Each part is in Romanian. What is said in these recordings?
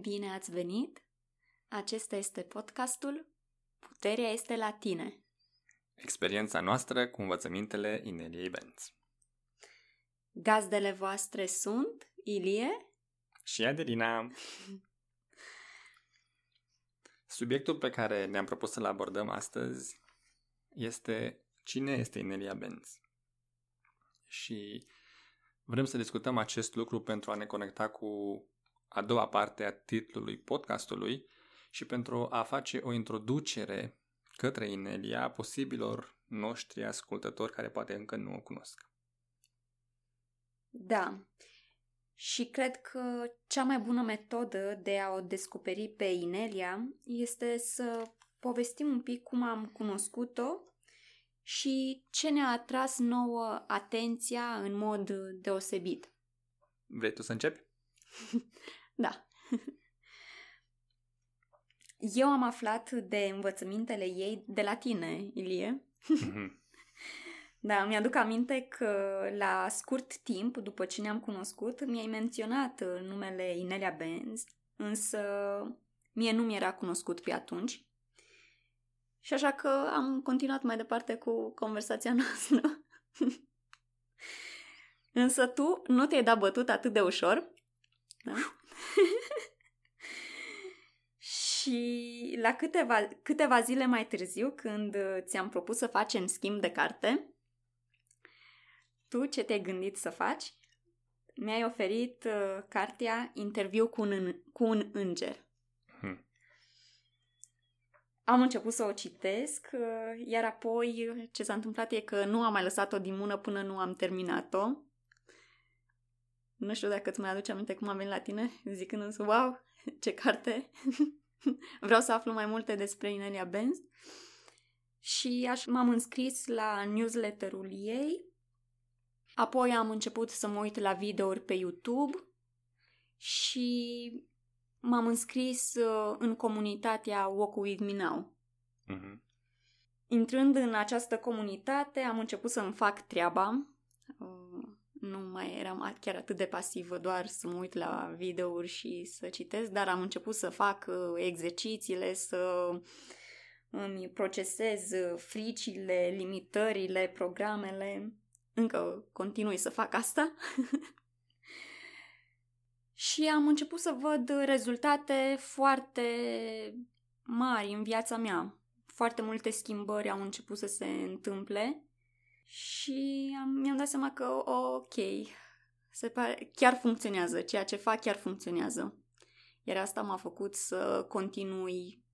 Bine ați venit! Acesta este podcastul Puterea este la tine. Experiența noastră cu învățămintele Ineliei Benz. Gazdele voastre sunt Ilie Și Adelina. Subiectul pe care ne-am propus să-l abordăm astăzi este cine este Inelia Benz. Și vrem să discutăm acest lucru pentru a ne conecta cu a doua parte a titlului podcastului și pentru a face o introducere către Inelia posibilor noștri ascultători care poate încă nu o cunosc. Da. Și cred că cea mai bună metodă de a o descoperi pe Inelia este să povestim un pic cum am cunoscut-o și ce ne-a atras nouă atenția în mod deosebit. Vrei tu să începi? Da. Eu am aflat de învățămintele ei de la tine, Ilie. Mhm. Da, mi-aduc aminte că la scurt timp, după ce ne-am cunoscut, mi-ai menționat uh, numele Inelia Benz, însă mie nu mi-era cunoscut pe atunci. Și așa că am continuat mai departe cu conversația noastră. însă tu nu te-ai dat bătut atât de ușor. Da? Și la câteva, câteva zile mai târziu, când uh, ți-am propus să facem schimb de carte, tu ce te-ai gândit să faci? Mi-ai oferit uh, cartea Interviu cu un, cu un înger. Hmm. Am început să o citesc, uh, iar apoi ce s-a întâmplat e că nu am mai lăsat-o din mână până nu am terminat-o. Nu știu dacă îți mai aduce aminte cum am venit la tine, zicând însă, wow, ce carte! Vreau să aflu mai multe despre Inelia Benz. Și aș, m-am înscris la newsletterul ei. Apoi am început să mă uit la videouri pe YouTube și m-am înscris uh, în comunitatea Walk With Me Now. Mhm. Intrând în această comunitate, am început să-mi fac treaba. Uh, Nu mai eram chiar atât de pasivă, doar să mă uit la videouri și să citesc, dar am început să fac uh, exercițiile, să îmi procesez uh, fricile, limitările, programele. Încă continui să fac asta. și am început să văd rezultate foarte mari în viața mea. Foarte multe schimbări au început să se întâmple și am, mi-am dat seama că ok, se pare, chiar funcționează, ceea ce fac chiar funcționează. Iar asta m-a făcut să continui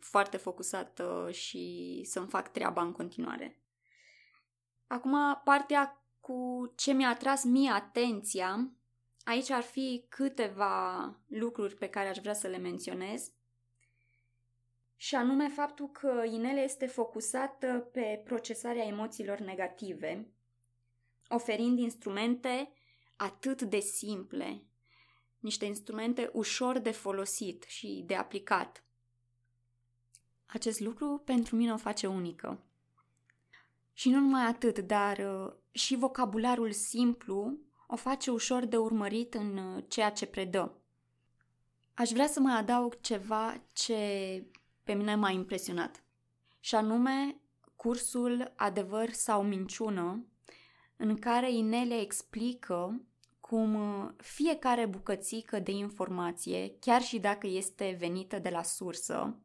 foarte focusată și să-mi fac treaba în continuare. Acum, partea cu ce mi-a atras mie atenția, aici ar fi câteva lucruri pe care aș vrea să le menționez și anume faptul că Inele este focusată pe procesarea emoțiilor negative, oferind instrumente atât de simple, niște instrumente ușor de folosit și de aplicat. Acest lucru pentru mine o face unică. Și nu numai atât, dar uh, și vocabularul simplu o face ușor de urmărit în uh, ceea ce predă. Aș vrea să mai adaug ceva ce pe mine m-a impresionat. Și anume cursul Adevăr sau Minciună, în care Inelia explică cum uh, fiecare bucățică de informație, chiar și dacă este venită de la sursă,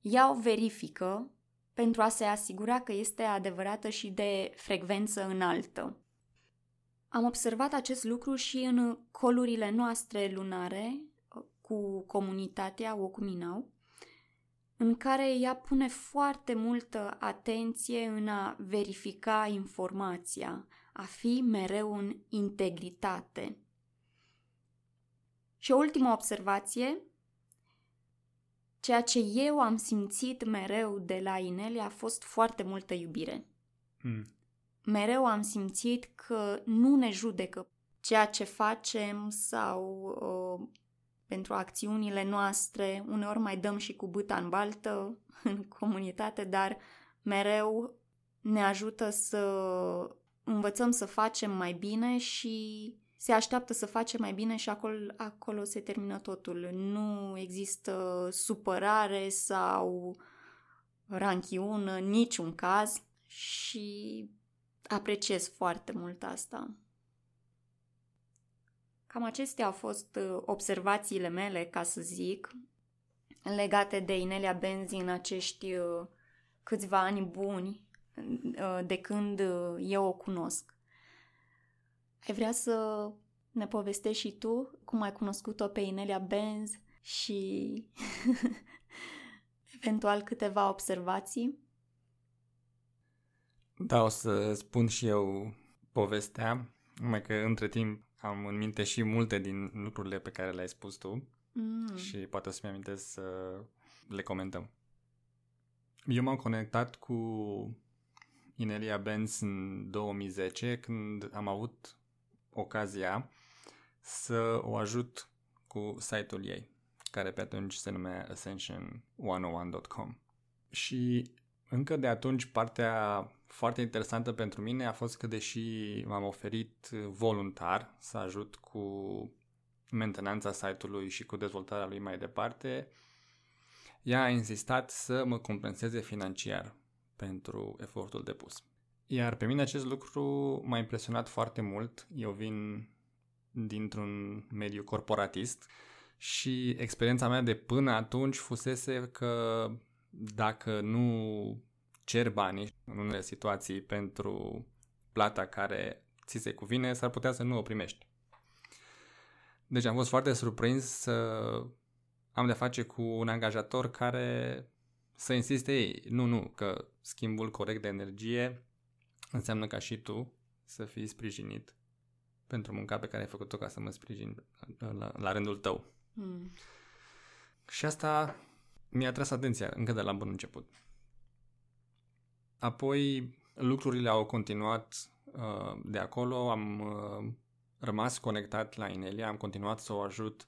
ea o verifică pentru a se asigura că este adevărată și de frecvență înaltă. Am observat acest lucru și în colurile noastre lunare uh, cu comunitatea Ocuminau, în care ea pune foarte multă atenție în a verifica informația, a fi mereu în integritate. Și o ultimă observație, ceea ce eu am simțit mereu de la Inelia a fost foarte multă iubire. Hmm. Mereu am simțit că nu ne judecă ceea ce facem sau uh, pentru acțiunile noastre. Uneori mai dăm și cu bâta în baltă în comunitate, dar mereu ne ajută să învățăm să facem mai bine și se așteaptă să face mai bine și acolo, acolo se termină totul. Nu există supărare sau ranchiună, niciun caz și apreciez foarte mult asta. Cam acestea au fost uh, observațiile mele, ca să zic, legate de Inelia Benzi în acești uh, câțiva ani buni uh, de când eu o cunosc. Ai vrea să ne povestești și tu cum ai cunoscut-o pe Inelia Benz și eventual câteva observații? Da, o să spun și eu povestea, numai că între timp am în minte și multe din lucrurile pe care le-ai spus tu mm. și poate o să-mi amintesc să le comentăm. Eu m-am conectat cu Inelia Benz în 2010 când am avut ocazia să o ajut cu site-ul ei, care pe atunci se numea ascension101.com. Și încă de atunci partea foarte interesantă pentru mine a fost că deși m-am oferit voluntar să ajut cu mentenanța site-ului și cu dezvoltarea lui mai departe, ea a insistat să mă compenseze financiar pentru efortul depus. Iar pe mine acest lucru m-a impresionat foarte mult. Eu vin dintr-un mediu corporatist și experiența mea de până atunci fusese că dacă nu cer banii în unele situații pentru plata care ți se cuvine, s-ar putea să nu o primești. Deci am fost foarte surprins să am de face cu un angajator care să insiste ei, nu, nu, că schimbul corect de energie înseamnă ca și tu să fii sprijinit pentru munca pe care ai făcut-o ca să mă sprijin la, la rândul tău. Mm. Și asta mi-a tras atenția încă de la bun început. Apoi lucrurile au continuat uh, de acolo, am uh, rămas conectat la Inelia, am continuat să o ajut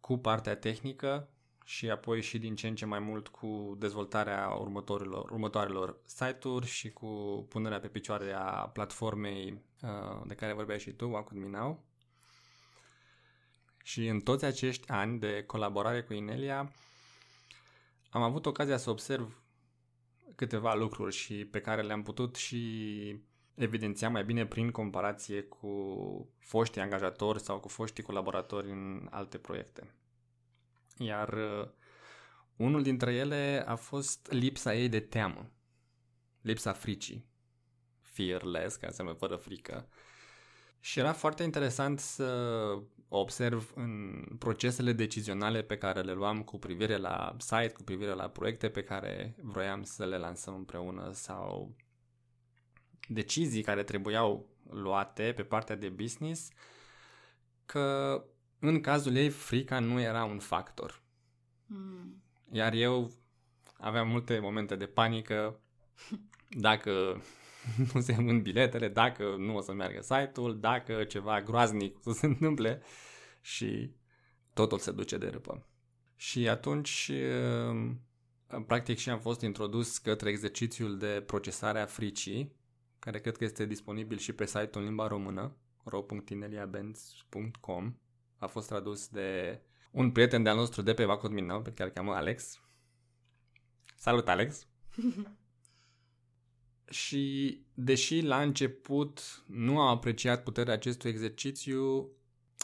cu partea tehnică și apoi și din ce în ce mai mult cu dezvoltarea următorilor, următoarelor site-uri și cu punerea pe picioare a platformei uh, de care vorbeai și tu, Wacud Minau. Și în toți acești ani de colaborare cu Inelia am avut ocazia să observ câteva lucruri și pe care le-am putut și evidenția mai bine prin comparație cu foștii angajatori sau cu foștii colaboratori în alte proiecte. Iar uh, unul dintre ele a fost lipsa ei de teamă, lipsa fricii, fearless, care înseamnă fără frică. Și era foarte interesant să observ în procesele decizionale pe care le luam cu privire la site, cu privire la proiecte pe care vroiam să le lansăm împreună sau decizii care trebuiau luate pe partea de business, că în cazul ei frica nu era un factor. Mm. Iar eu aveam multe momente de panică dacă nu se vând biletele, dacă nu o să meargă site-ul, dacă ceva groaznic o să se întâmple și totul se duce de râpă. Și atunci, um, practic și am fost introdus către exercițiul de procesare a fricii, care cred că este disponibil și pe site-ul în limba română, ro.ineliabenz.com. A fost tradus de un prieten de-al nostru de pe Vacot Minau, pe care îl cheamă Alex. Salut, Alex! și deși la început nu am apreciat puterea acestui exercițiu,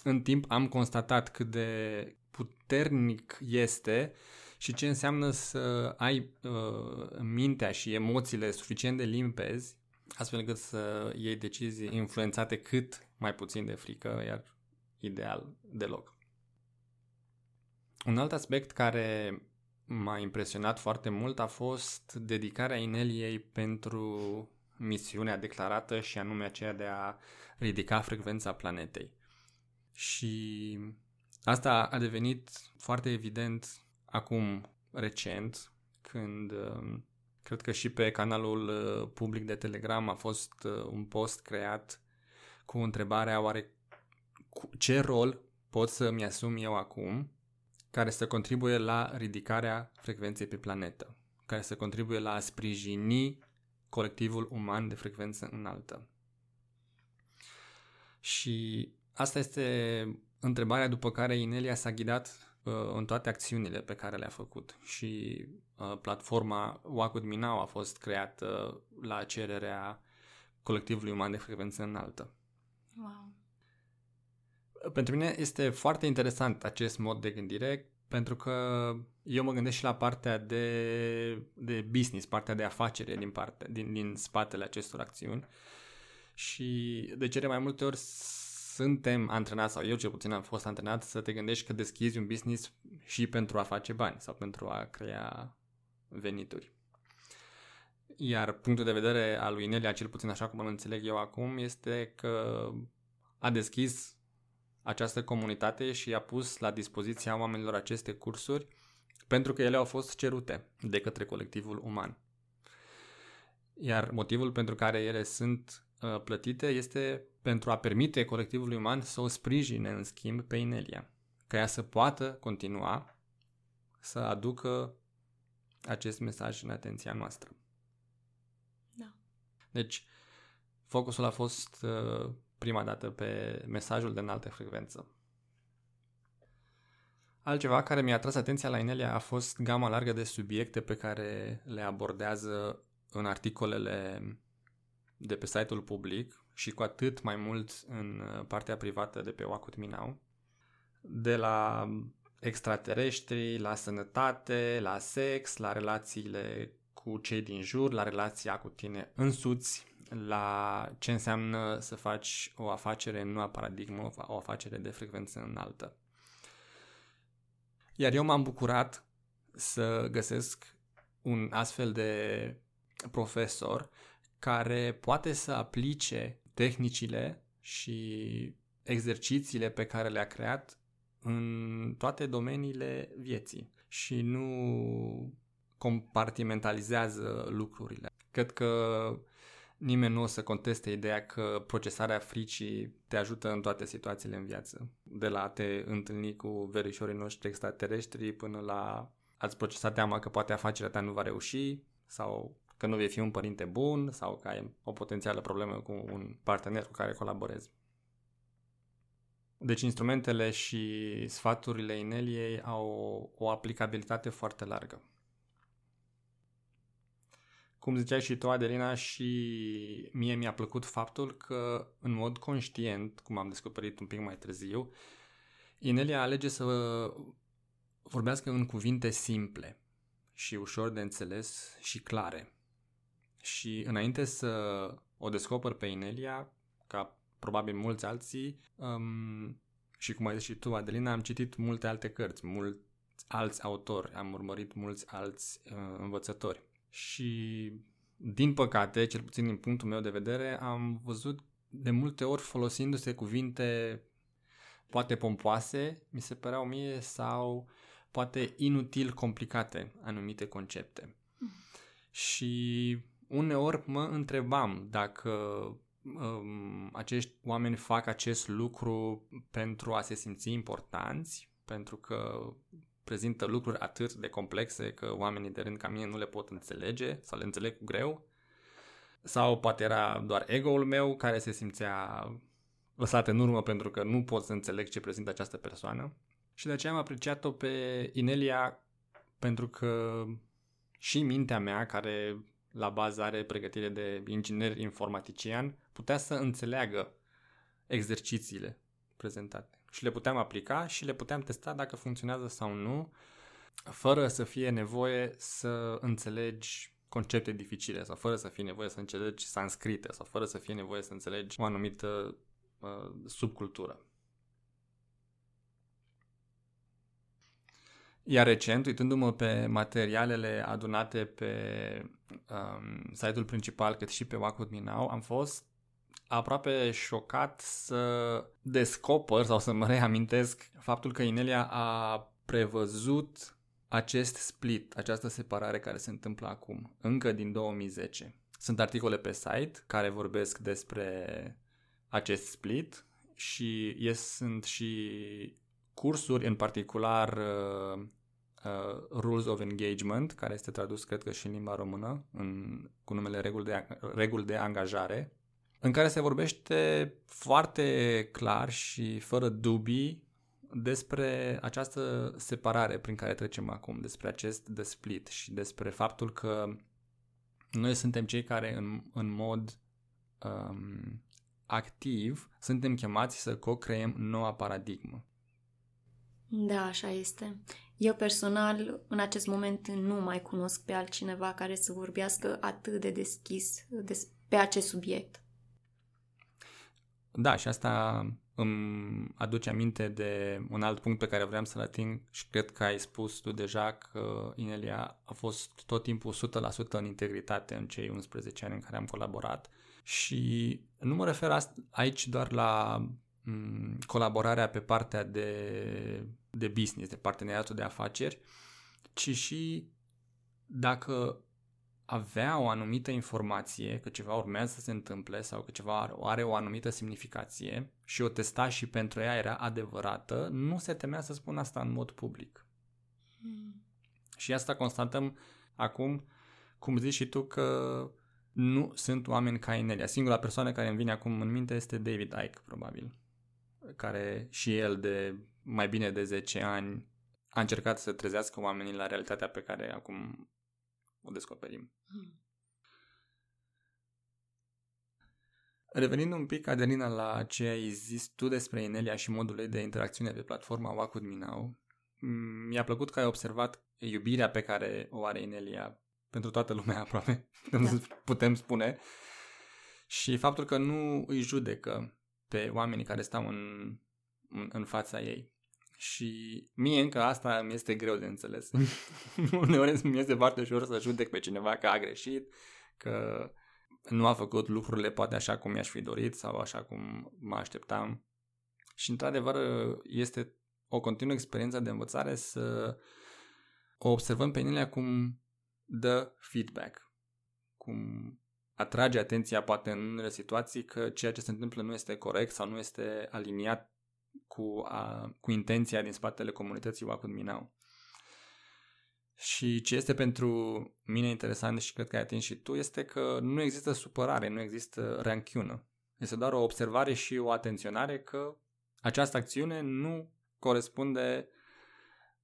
în timp am constatat cât de puternic este și ce înseamnă să ai uh, mintea și emoțiile suficient de limpezi, astfel încât să iei decizii influențate cât mai puțin de frică, iar ideal deloc. Un alt aspect care m-a impresionat foarte mult a fost dedicarea Ineliei pentru misiunea declarată și anume aceea de a ridica frecvența planetei. Și asta a devenit foarte evident acum recent, când um, cred că și pe canalul uh, public de Telegram a fost uh, un post creat cu întrebarea oare ce rol pot să-mi asum eu acum care să contribuie la ridicarea frecvenței pe planetă, care să contribuie la a sprijini colectivul uman de frecvență înaltă. Și asta este întrebarea după care Inelia s-a ghidat uh, în toate acțiunile pe care le-a făcut și uh, platforma Wacud Minau a fost creată la cererea colectivului uman de frecvență înaltă. Wow. Pentru mine este foarte interesant acest mod de gândire pentru că eu mă gândesc și la partea de, de business, partea de afacere din, parte, din, din spatele acestor acțiuni și de cele mai multe ori suntem antrenați, sau eu cel puțin am fost antrenat, să te gândești că deschizi un business și pentru a face bani sau pentru a crea venituri. Iar punctul de vedere al lui Nelia, cel puțin așa cum îl înțeleg eu acum, este că a deschis această comunitate și a pus la dispoziția oamenilor aceste cursuri pentru că ele au fost cerute de către colectivul uman. Iar motivul pentru care ele sunt uh, plătite este pentru a permite colectivului uman să o sprijine în schimb pe Inelia, ca ea să poată continua să aducă acest mesaj în atenția noastră. Da. Deci, focusul a fost uh, prima dată pe mesajul de înaltă frecvență. Altceva care mi-a tras atenția la Inelia a fost gama largă de subiecte pe care le abordează în articolele de pe site-ul public și cu atât mai mult în partea privată de pe Wakut Minau. De la extraterestri, la sănătate, la sex, la relațiile cu cei din jur, la relația cu tine însuți, la ce înseamnă să faci o afacere în noua paradigmă, o afacere de frecvență înaltă. Iar eu m-am bucurat să găsesc un astfel de profesor care poate să aplice tehnicile și exercițiile pe care le-a creat în toate domeniile vieții și nu compartimentalizează lucrurile. Cred că nimeni nu o să conteste ideea că procesarea fricii te ajută în toate situațiile în viață. De la a te întâlni cu verișorii noștri extraterestri până la ați procesa teama că poate afacerea ta nu va reuși sau că nu vei fi un părinte bun sau că ai o potențială problemă cu un partener cu care colaborezi. Deci instrumentele și sfaturile Ineliei au o aplicabilitate foarte largă. Cum ziceai și tu, Adelina, și mie mi-a plăcut faptul că, în mod conștient, cum am descoperit un pic mai târziu, Inelia alege să vorbească în cuvinte simple și ușor de înțeles și clare. Și înainte să o descoper pe Inelia, ca probabil mulți alții, um, și cum ai zis și tu, Adelina, am citit multe alte cărți, mulți alți autori, am urmărit mulți alți uh, învățători. Și, din păcate, cel puțin din punctul meu de vedere, am văzut de multe ori folosindu-se cuvinte poate pompoase, mi se păreau mie, sau poate inutil complicate anumite concepte. Mm. Și uneori mă întrebam dacă um, acești oameni fac acest lucru pentru a se simți importanți, pentru că prezintă lucruri atât de complexe că oamenii de rând ca mine nu le pot înțelege sau le înțeleg cu greu. Sau poate era doar ego-ul meu care se simțea lăsat în urmă pentru că nu pot să înțeleg ce prezintă această persoană. Și de aceea am apreciat-o pe Inelia pentru că și mintea mea, care la bază are pregătire de inginer informatician, putea să înțeleagă exercițiile prezentate și le puteam aplica și le puteam testa dacă funcționează sau nu, fără să fie nevoie să înțelegi concepte dificile sau fără să fie nevoie să înțelegi sanscrite sau fără să fie nevoie să înțelegi o anumită uh, subcultură. Iar recent, uitându-mă pe materialele adunate pe um, site-ul principal, cât și pe Wacom Minau, am fost aproape șocat să descoper sau să mă reamintesc faptul că Inelia a prevăzut acest split, această separare care se întâmplă acum, încă din 2010. Sunt articole pe site care vorbesc despre acest split și yes, sunt și cursuri, în particular uh, uh, Rules of Engagement, care este tradus, cred că, și în limba română, în, cu numele reguli de, reguli de angajare, în care se vorbește foarte clar și fără dubii despre această separare prin care trecem acum, despre acest desplit și despre faptul că noi suntem cei care în, în mod um, activ suntem chemați să co-creăm noua paradigmă. Da, așa este. Eu personal, în acest moment, nu mai cunosc pe altcineva care să vorbească atât de deschis pe acest subiect. Da, și asta îmi aduce aminte de un alt punct pe care vreau să-l ating și cred că ai spus tu deja că Inelia a fost tot timpul 100% în integritate în cei 11 ani în care am colaborat. Și nu mă refer aici doar la colaborarea pe partea de, de business, de parteneriatul de afaceri, ci și dacă avea o anumită informație că ceva urmează să se întâmple sau că ceva are o anumită semnificație și o testa și pentru ea era adevărată, nu se temea să spună asta în mod public. Hmm. Și asta constatăm acum, cum zici și tu, că nu sunt oameni ca Inelia. Singura persoană care îmi vine acum în minte este David Icke, probabil, care și el de mai bine de 10 ani a încercat să trezească oamenii la realitatea pe care acum o descoperim. Hmm. Revenind un pic, Adelina, la ce ai zis tu despre Inelia și modul ei de interacțiune pe platforma Wacud Minau, mi-a plăcut că ai observat iubirea pe care o are Inelia pentru toată lumea aproape, da. putem spune, și faptul că nu îi judecă pe oamenii care stau în, în, în fața ei. Și mie încă asta mi este greu de înțeles. Uneori mi este foarte ușor să judec pe cineva că a greșit, că nu a făcut lucrurile poate așa cum mi-aș fi dorit sau așa cum mă așteptam. Și într-adevăr este o continuă experiență de învățare să o observăm pe Nilia cum dă feedback, cum atrage atenția poate în unele situații că ceea ce se întâmplă nu este corect sau nu este aliniat cu, a, cu intenția din spatele comunității Wacom Minau. Și ce este pentru mine interesant și cred că ai atins și tu este că nu există supărare, nu există reanchiună. Este doar o observare și o atenționare că această acțiune nu corespunde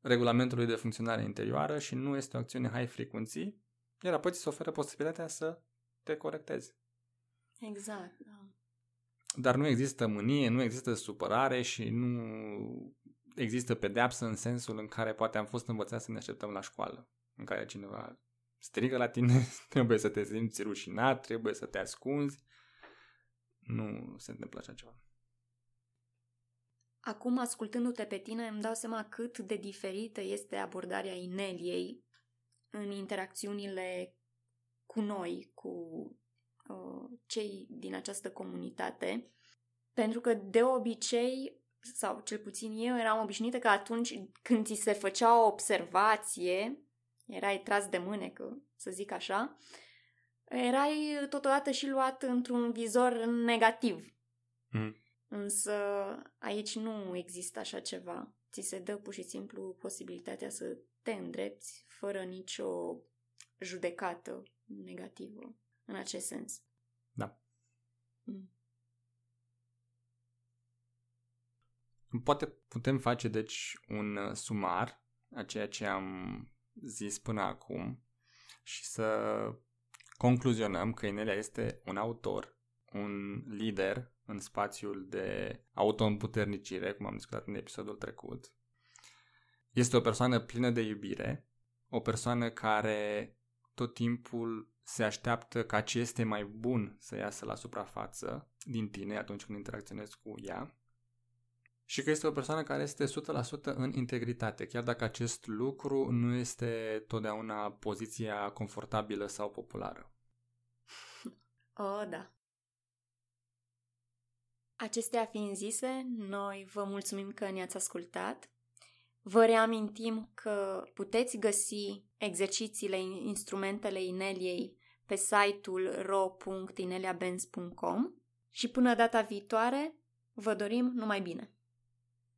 regulamentului de funcționare interioară și nu este o acțiune high frequency, iar apoi ți se oferă posibilitatea să te corectezi. Exact, da. Dar nu există mânie, nu există supărare și nu există pedeapsă în sensul în care poate am fost învățați să ne așteptăm la școală, în care cineva strigă la tine, trebuie să te simți rușinat, trebuie să te ascunzi. Nu se întâmplă așa ceva. Acum, ascultându-te pe tine, îmi dau seama cât de diferită este abordarea Ineliei în interacțiunile cu noi, cu uh, cei din această comunitate, pentru că de obicei, sau cel puțin eu, eram obișnuită că atunci când ți se făcea o observație, erai tras de mânecă, să zic așa, erai totodată și luat într-un vizor negativ. Mm. Însă aici nu există așa ceva. Ți se dă pur și simplu posibilitatea să te îndrepți fără nicio judecată negativă în acest sens. Da. Mm. Poate putem face, deci, un uh, sumar a ceea ce am zis până acum și să concluzionăm că Inelia este un autor, un lider în spațiul de auto-împuternicire, cum am discutat în episodul trecut. Este o persoană plină de iubire, o persoană care tot timpul se așteaptă ca ce este mai bun să iasă la suprafață din tine atunci când interacționezi cu ea și că este o persoană care este 100% în integritate, chiar dacă acest lucru nu este totdeauna poziția confortabilă sau populară. Oh, da. Acestea fiind zise, noi vă mulțumim că ne-ați ascultat. Vă reamintim că puteți găsi exercițiile, instrumentele Ineliei pe site-ul ro.ineliabenz.com și până data viitoare vă dorim numai bine!